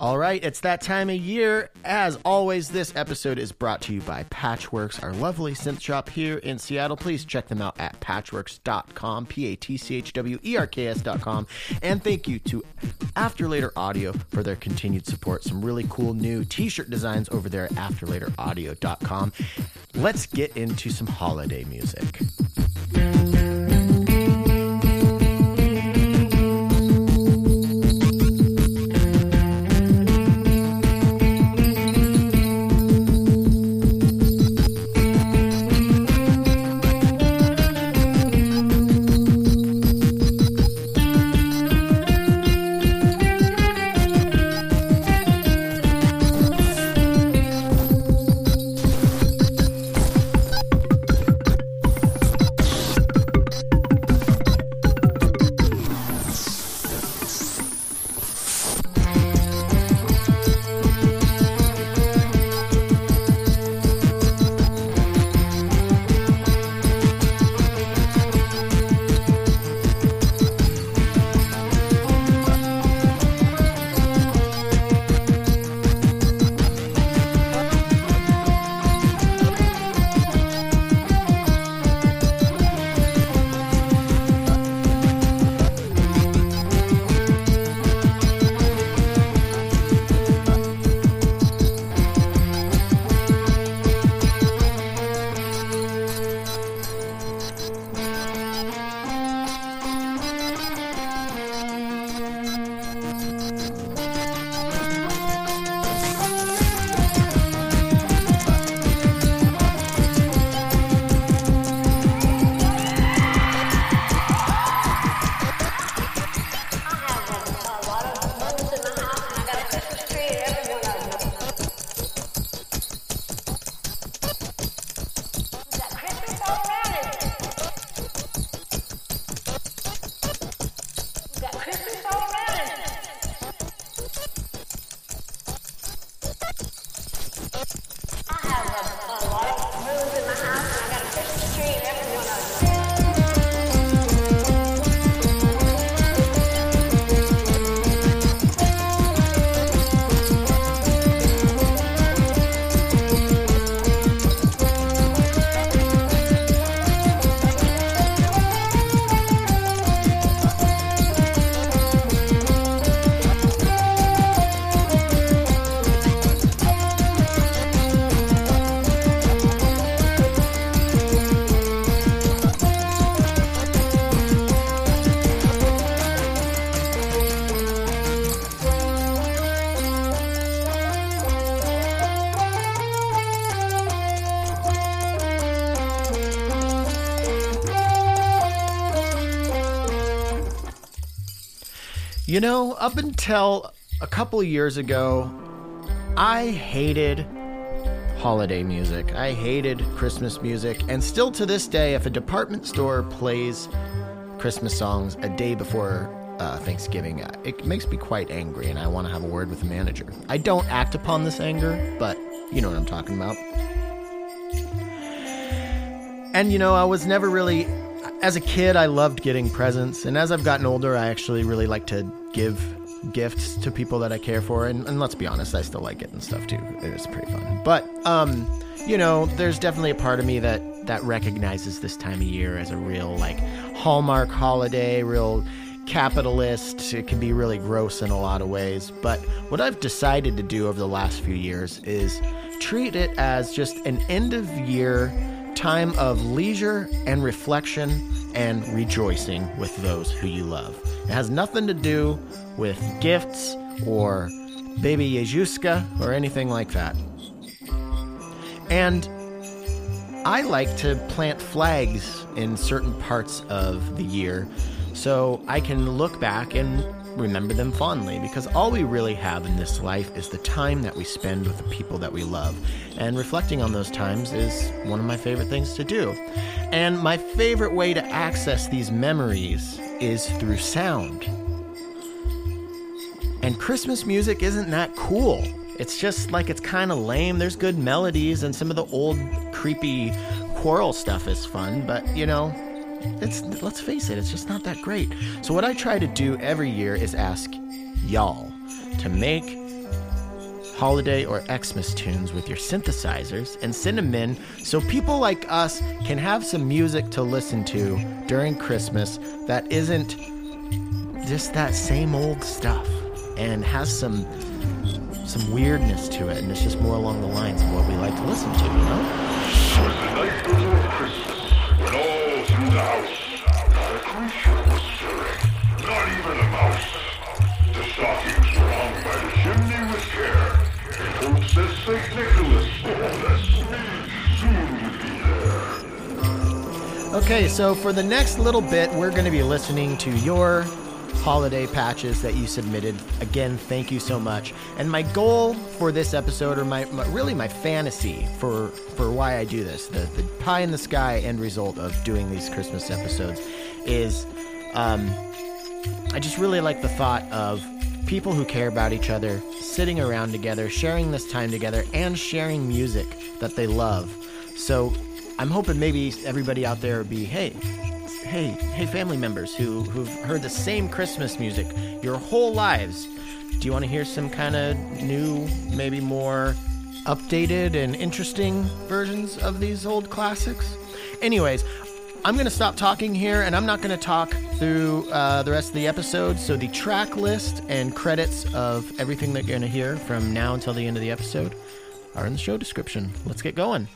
All right, it's that time of year. As always, this episode is brought to you by Patchwerks, our lovely synth shop here in Seattle. Please check them out at patchwerks.com, P A T C H W E R K S.com. And thank you to After Later Audio for their continued support. Some really cool new t shirt designs over there at afterlateraudio.com. Let's get into some holiday music. You know, up until a couple years ago, I hated holiday music. I hated Christmas music. And still to this day, if a department store plays Christmas songs a day before uh, Thanksgiving, uh, it makes me quite angry and I want to have a word with the manager. I don't act upon this anger, but you know what I'm talking about. And you know, I was never really as a kid, I loved getting presents, and as I've gotten older, I actually really like to give gifts to people that I care for. And, and let's be honest, I still like getting stuff too. It's pretty fun. But um, you know, there's definitely a part of me that that recognizes this time of year as a real like hallmark holiday, real capitalist. It can be really gross in a lot of ways. But what I've decided to do over the last few years is treat it as just an end of year time of leisure and reflection and rejoicing with those who you love. It has nothing to do with gifts or baby Jezuska or anything like that. And I like to plant flags in certain parts of the year so I can look back and remember them fondly because all we really have in this life is the time that we spend with the people that we love. And reflecting on those times is one of my favorite things to do. And my favorite way to access these memories is through sound. And Christmas music isn't that cool. It's just like it's kind of lame. There's good melodies, and some of the old creepy choral stuff is fun, but you know, it's let's face it, it's just not that great. So what I try to do every year is ask y'all to make holiday or Xmas tunes with your synthesizers and send them in so people like us can have some music to listen to during Christmas that isn't just that same old stuff and has some some weirdness to it and it's just more along the lines of what we like to listen to, you know? Not even a mouse. The stockings that St. Nicholas. Okay, so for the next little bit, we're going to be listening to your holiday patches that you submitted. Again, thank you so much. And my goal for this episode, or my, my really my fantasy for for why I do this, the the pie in the sky end result of doing these Christmas episodes, is um, I just really like the thought of people who care about each other sitting around together, sharing this time together, and sharing music that they love. So I'm hoping maybe everybody out there would be, hey, hey, hey, family members who who've heard the same Christmas music your whole lives. Do you want to hear some kind of new, maybe more updated and interesting versions of these old classics? Anyways, I'm going to stop talking here and I'm not going to talk through uh, the rest of the episode. So, the track list and credits of everything that you're going to hear from now until the end of the episode are in the show description. Let's get going.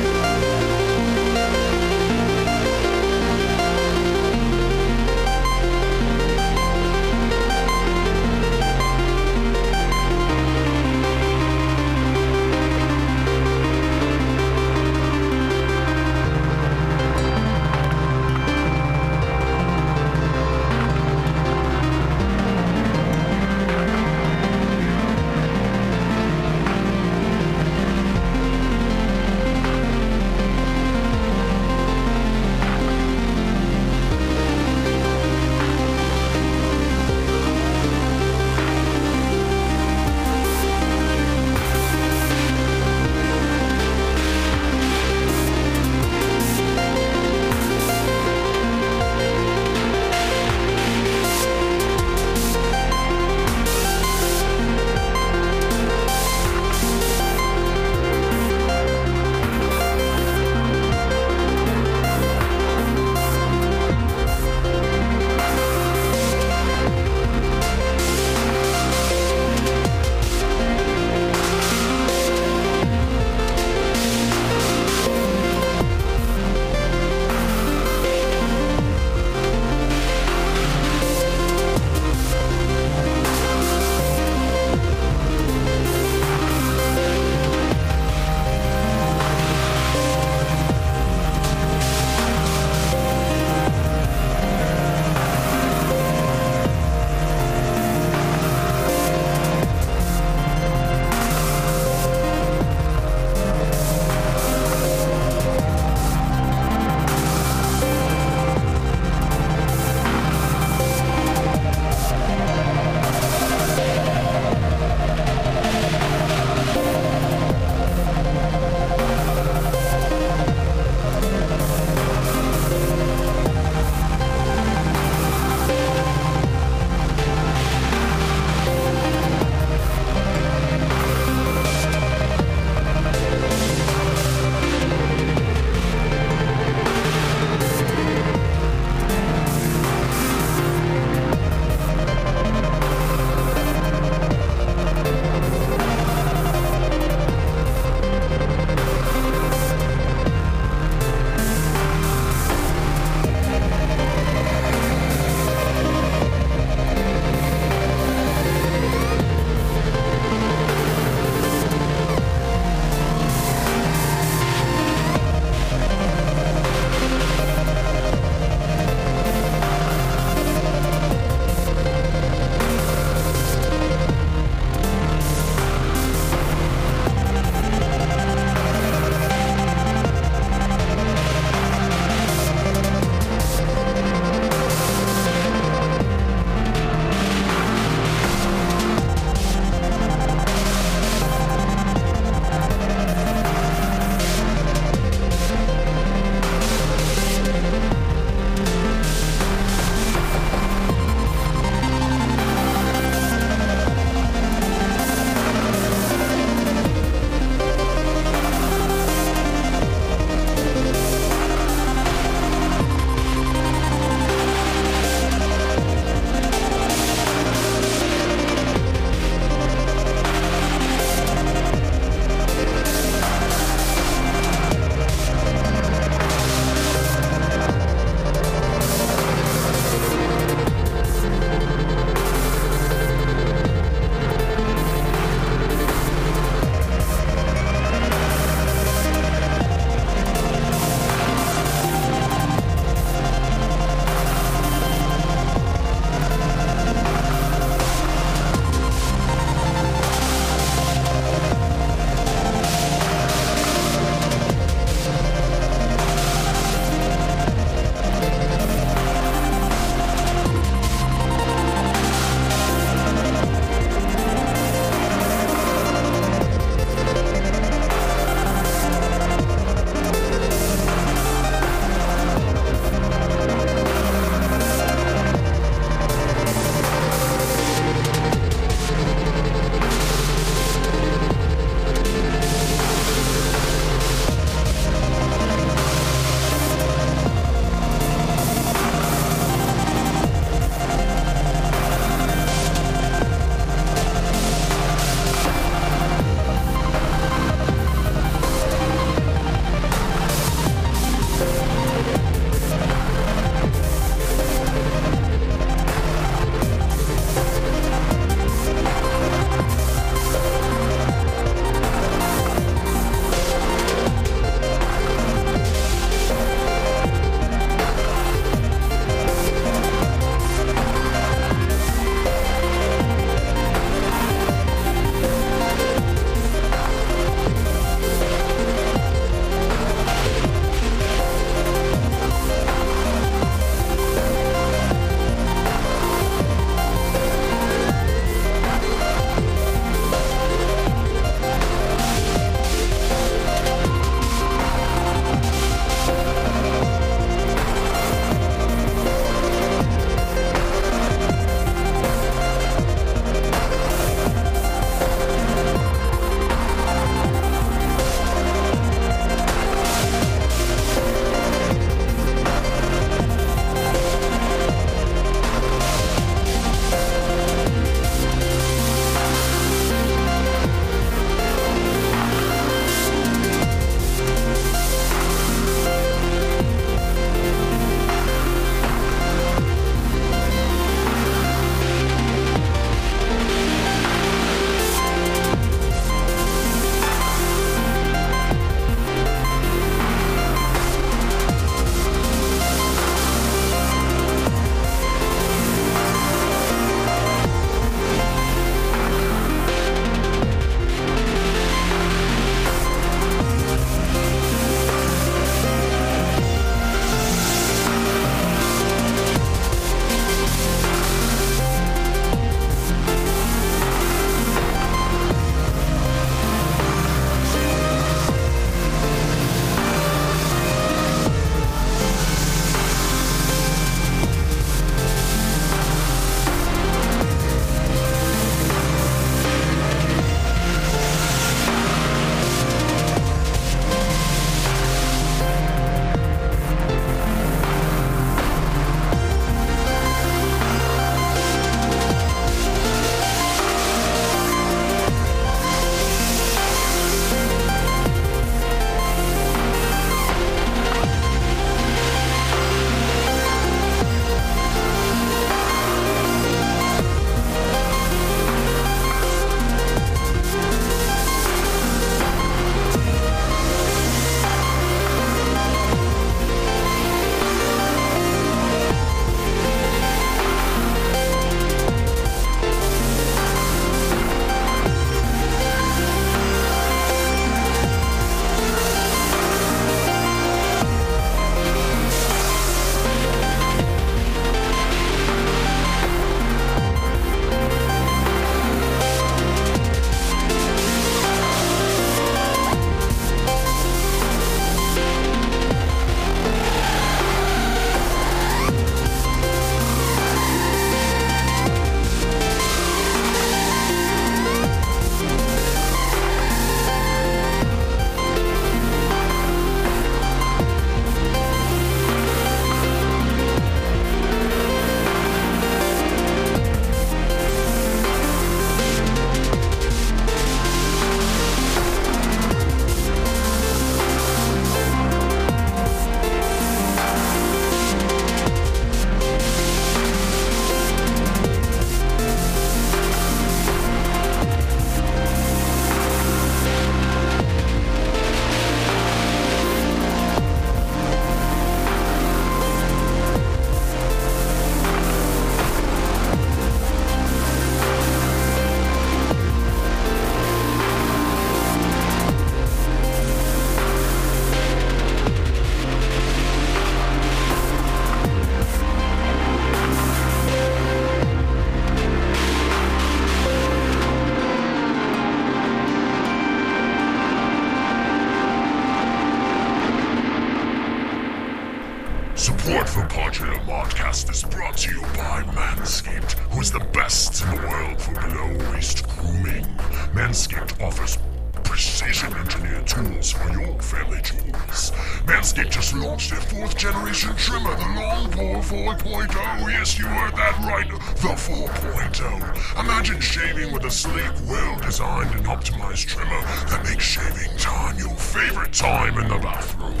Support for Popular Modcast is brought to you by Manscaped, who is the best in the world for below waist grooming. Manscaped offers precision engineered tools for your family jewels. Manscaped just launched their fourth generation trimmer, the Lawnmower 4.0. Yes, you heard that right, the 4.0. Imagine shaving with a sleek, well designed, and optimized trimmer that makes shaving time your favorite time in the bathroom.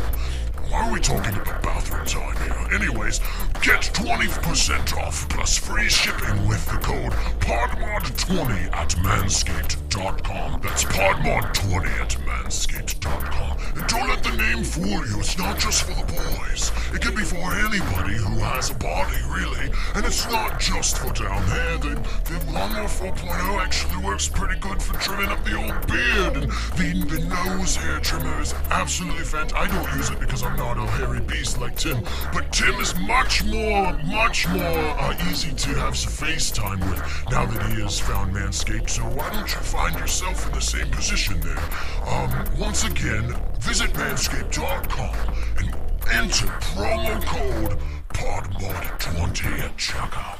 Why are we talking about bathroom time here? Anyways, get 20% off plus free shipping with the code PODMOD20 at manscaped.com. That's PODMOD20 at manscaped.com. And don't let the name fool you. It's not just for the boys. It can be for anybody who has a body, really. And it's not just for down there. The, the Lawnmower 4.0 actually works pretty good for trimming up the old beard. And the, the nose hair trimmer is absolutely fantastic. I don't use it because I'm not a hairy beast like Tim. But Tim is much more, much more uh, easy to have some FaceTime with now that he has found Manscaped. So why don't you find yourself in the same position there? Um, once again, visit manscaped.com and enter promo code PODMOD20 at checkout.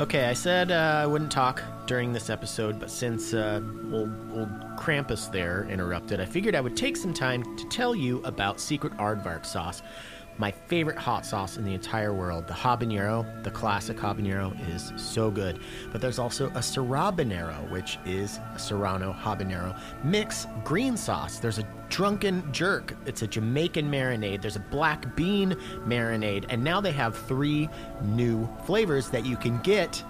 Okay, I said uh, I wouldn't talk during this episode, but since uh, old, old Krampus there interrupted, I figured I would take some time to tell you about Secret Aardvark sauce, my favorite hot sauce in the entire world. The habanero, the classic habanero, is so good. But there's also a serrabanero, which is a serrano habanero mix green sauce. There's a drunken jerk. It's a Jamaican marinade. There's a black bean marinade, and now they have three new flavors that you can get.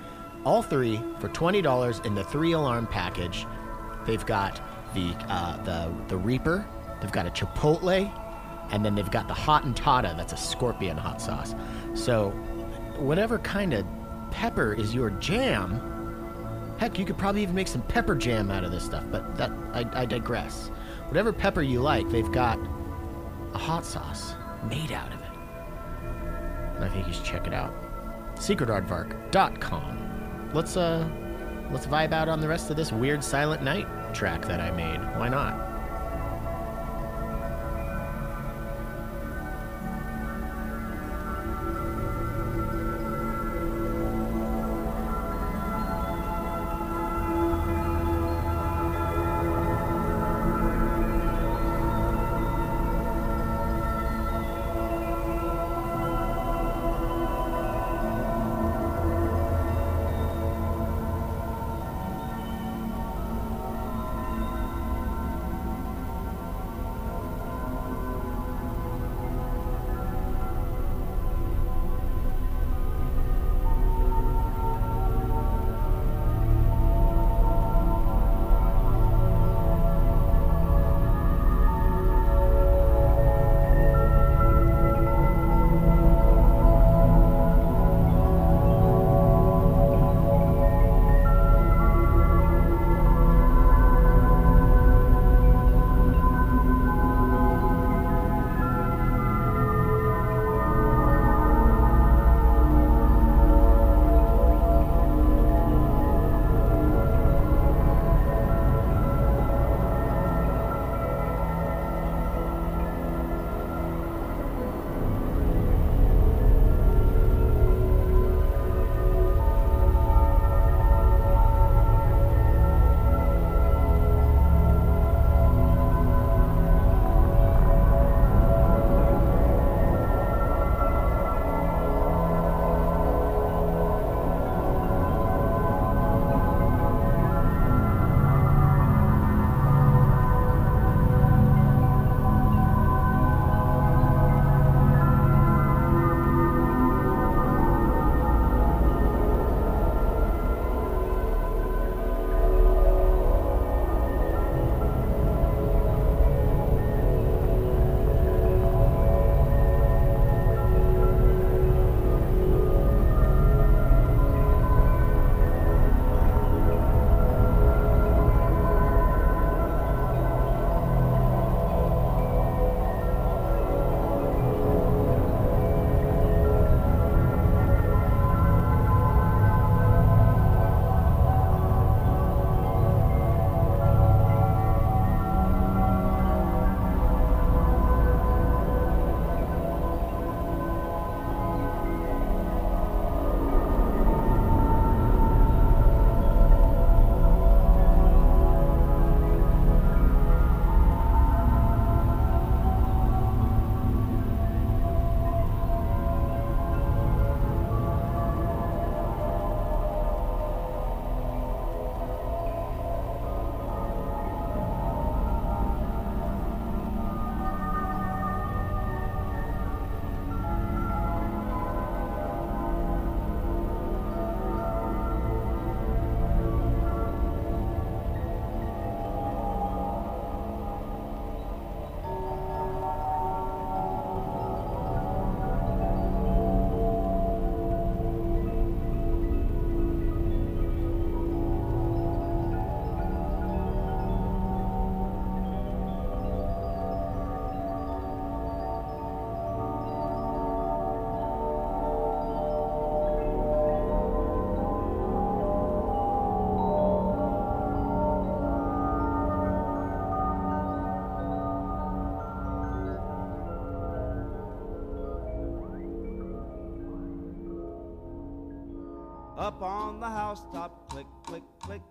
All three for twenty dollars in the three alarm package. They've got the uh, the the Reaper. They've got a Chipotle, and then they've got the Hot and Tata. That's a scorpion hot sauce. So, whatever kind of pepper is your jam, heck, you could probably even make some pepper jam out of this stuff. But that I, I digress. Whatever pepper you like, they've got a hot sauce made out of it. And I think you should check it out. SecretAardvark.com. Let's uh, let's vibe out on the rest of this weird Silent Night track that I made. Why not? On the housetop, click, click, click, click,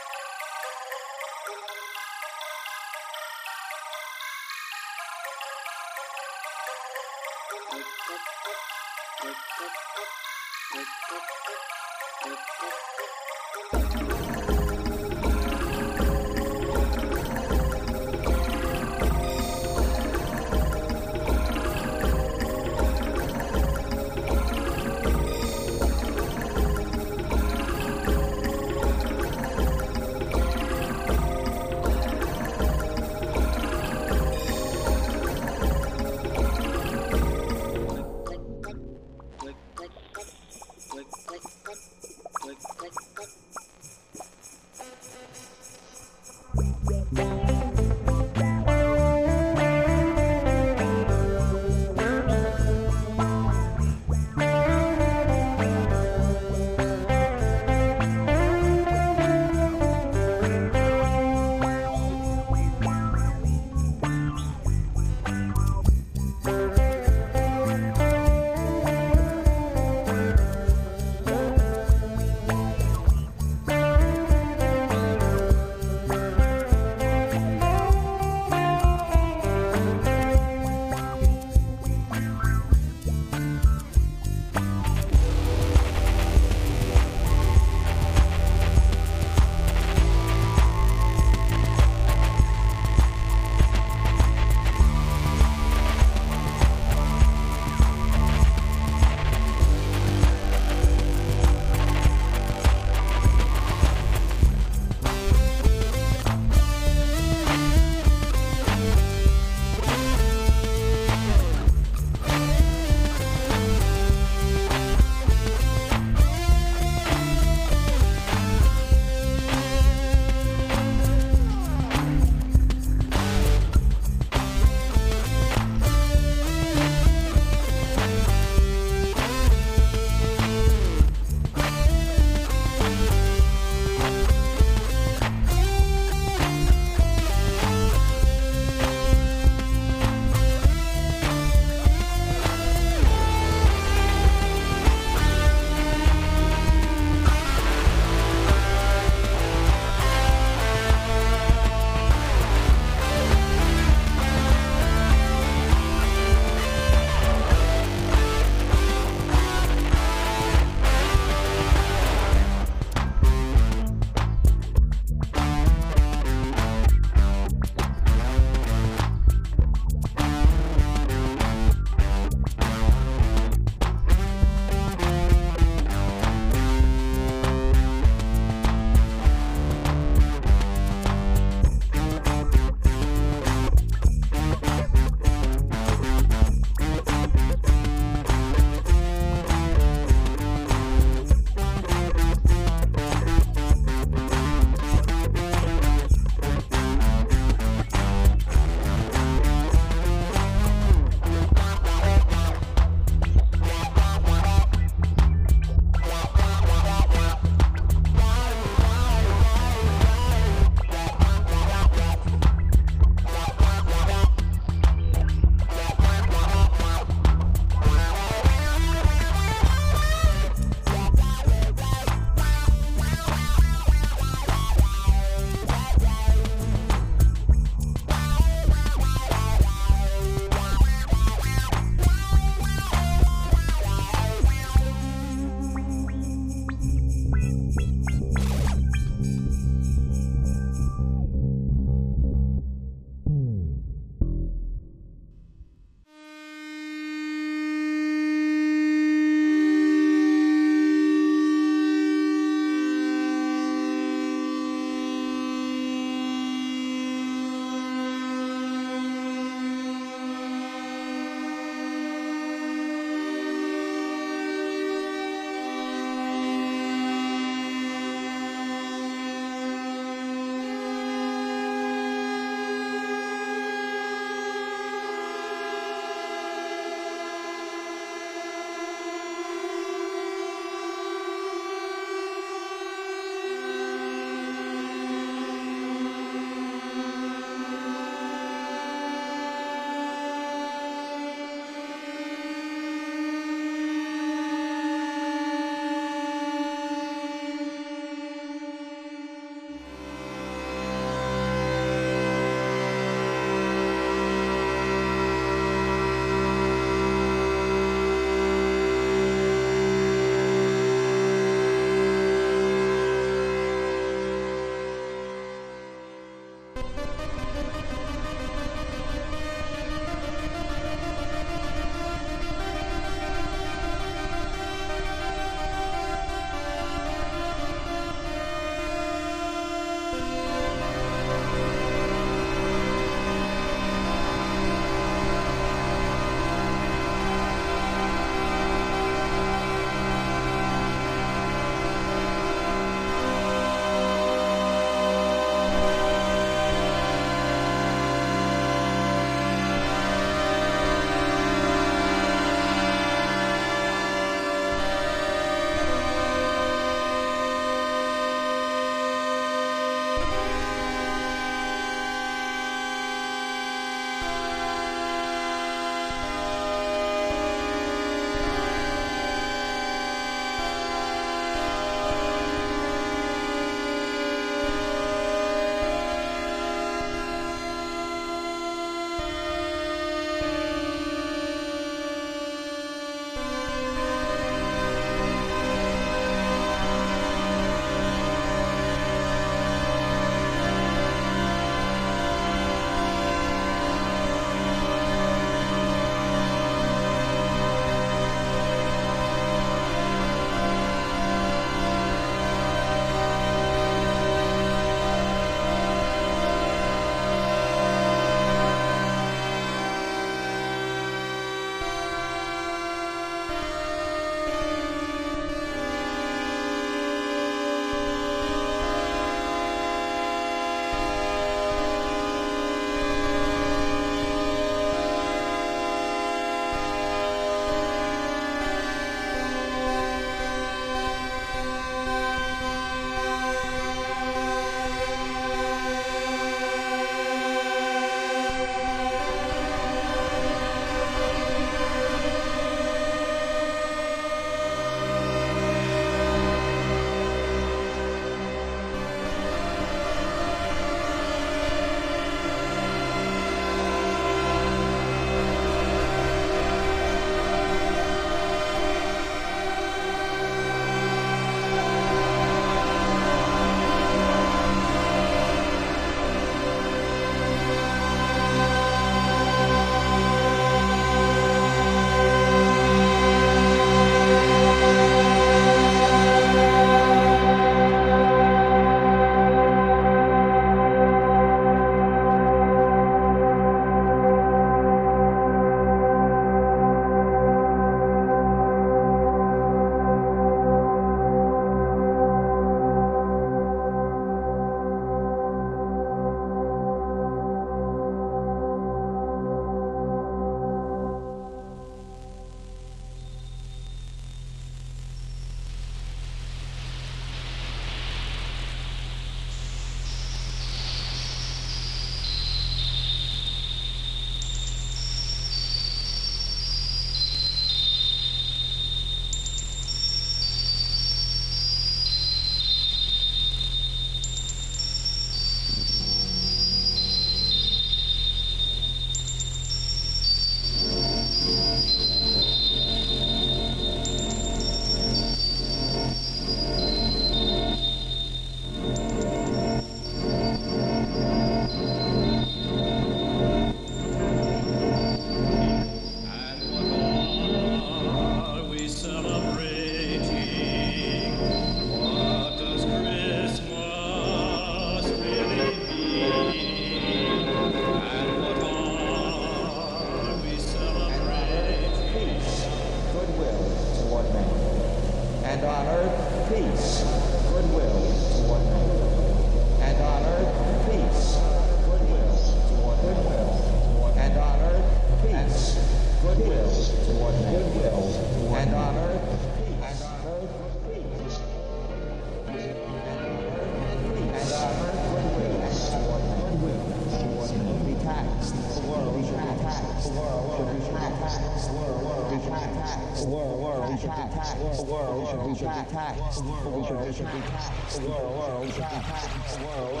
World should be taxed. World should be taxed. World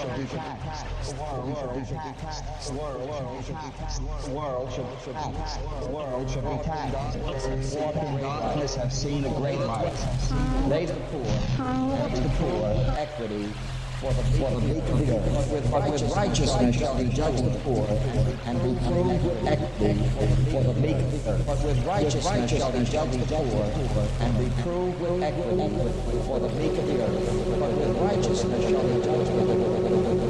should be taxed. World should be taxed. World should be taxed. Walk in darkness have seen a great light. They the poor, the poor, equity, for the, the meek of the earth. But with, righteousness shall be judged the poor, and be with equity for the meek of the earth. But with righteousness shall be judged the poor, and be with equity for the meek of the earth. But with righteousness shall be judged the poor,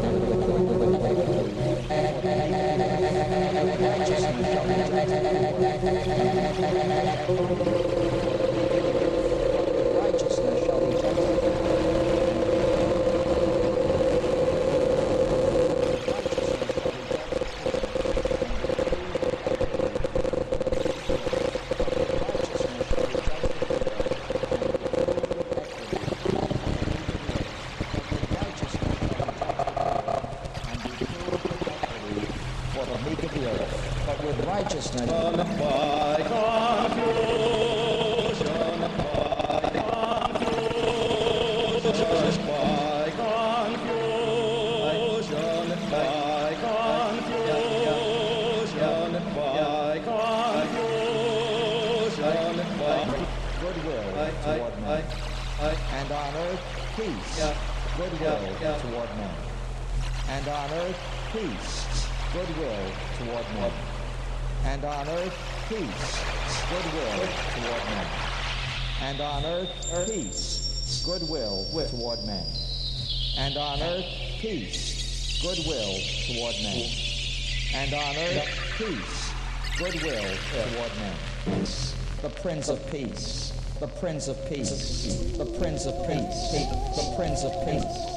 and be proved equity. Righteousness shall be judged righteousness the Prince of Peace, the Prince of Peace, the Prince of Peace.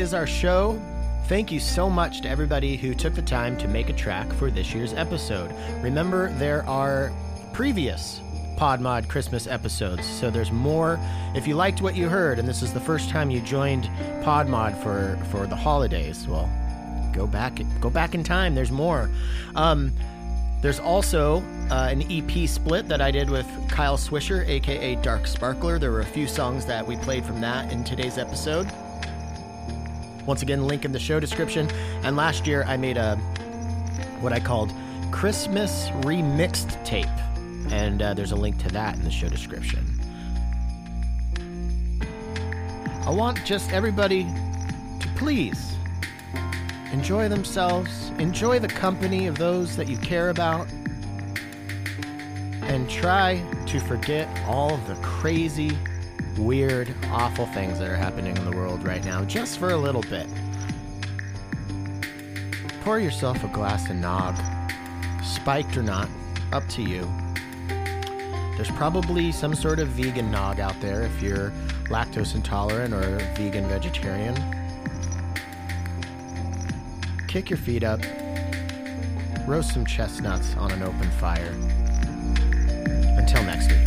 Is our show. Thank you so much to everybody who took the time to make a track for this year's episode. Remember, there are previous Podmod Christmas episodes, so there's more. If you liked what you heard, and this is the first time you joined Podmod for for the holidays, well, go back go back in time. There's more. Um, there's also uh, an EP split that I did with Kyle Swisher, aka Dark Sparkler. There were a few songs that we played from that in today's episode. Once again, link in the show description. And last year, I made a what I called Christmas remixed tape, and uh, there's a link to that in the show description. I want just everybody to please enjoy themselves, enjoy the company of those that you care about, and try to forget all the crazy, weird, awful things that are happening in the world right now, just for a little bit. Pour yourself a glass of nog, spiked or not, up to you. There's probably some sort of vegan nog out there if you're lactose intolerant or vegan vegetarian. Kick your feet up, roast some chestnuts on an open fire. Until next week.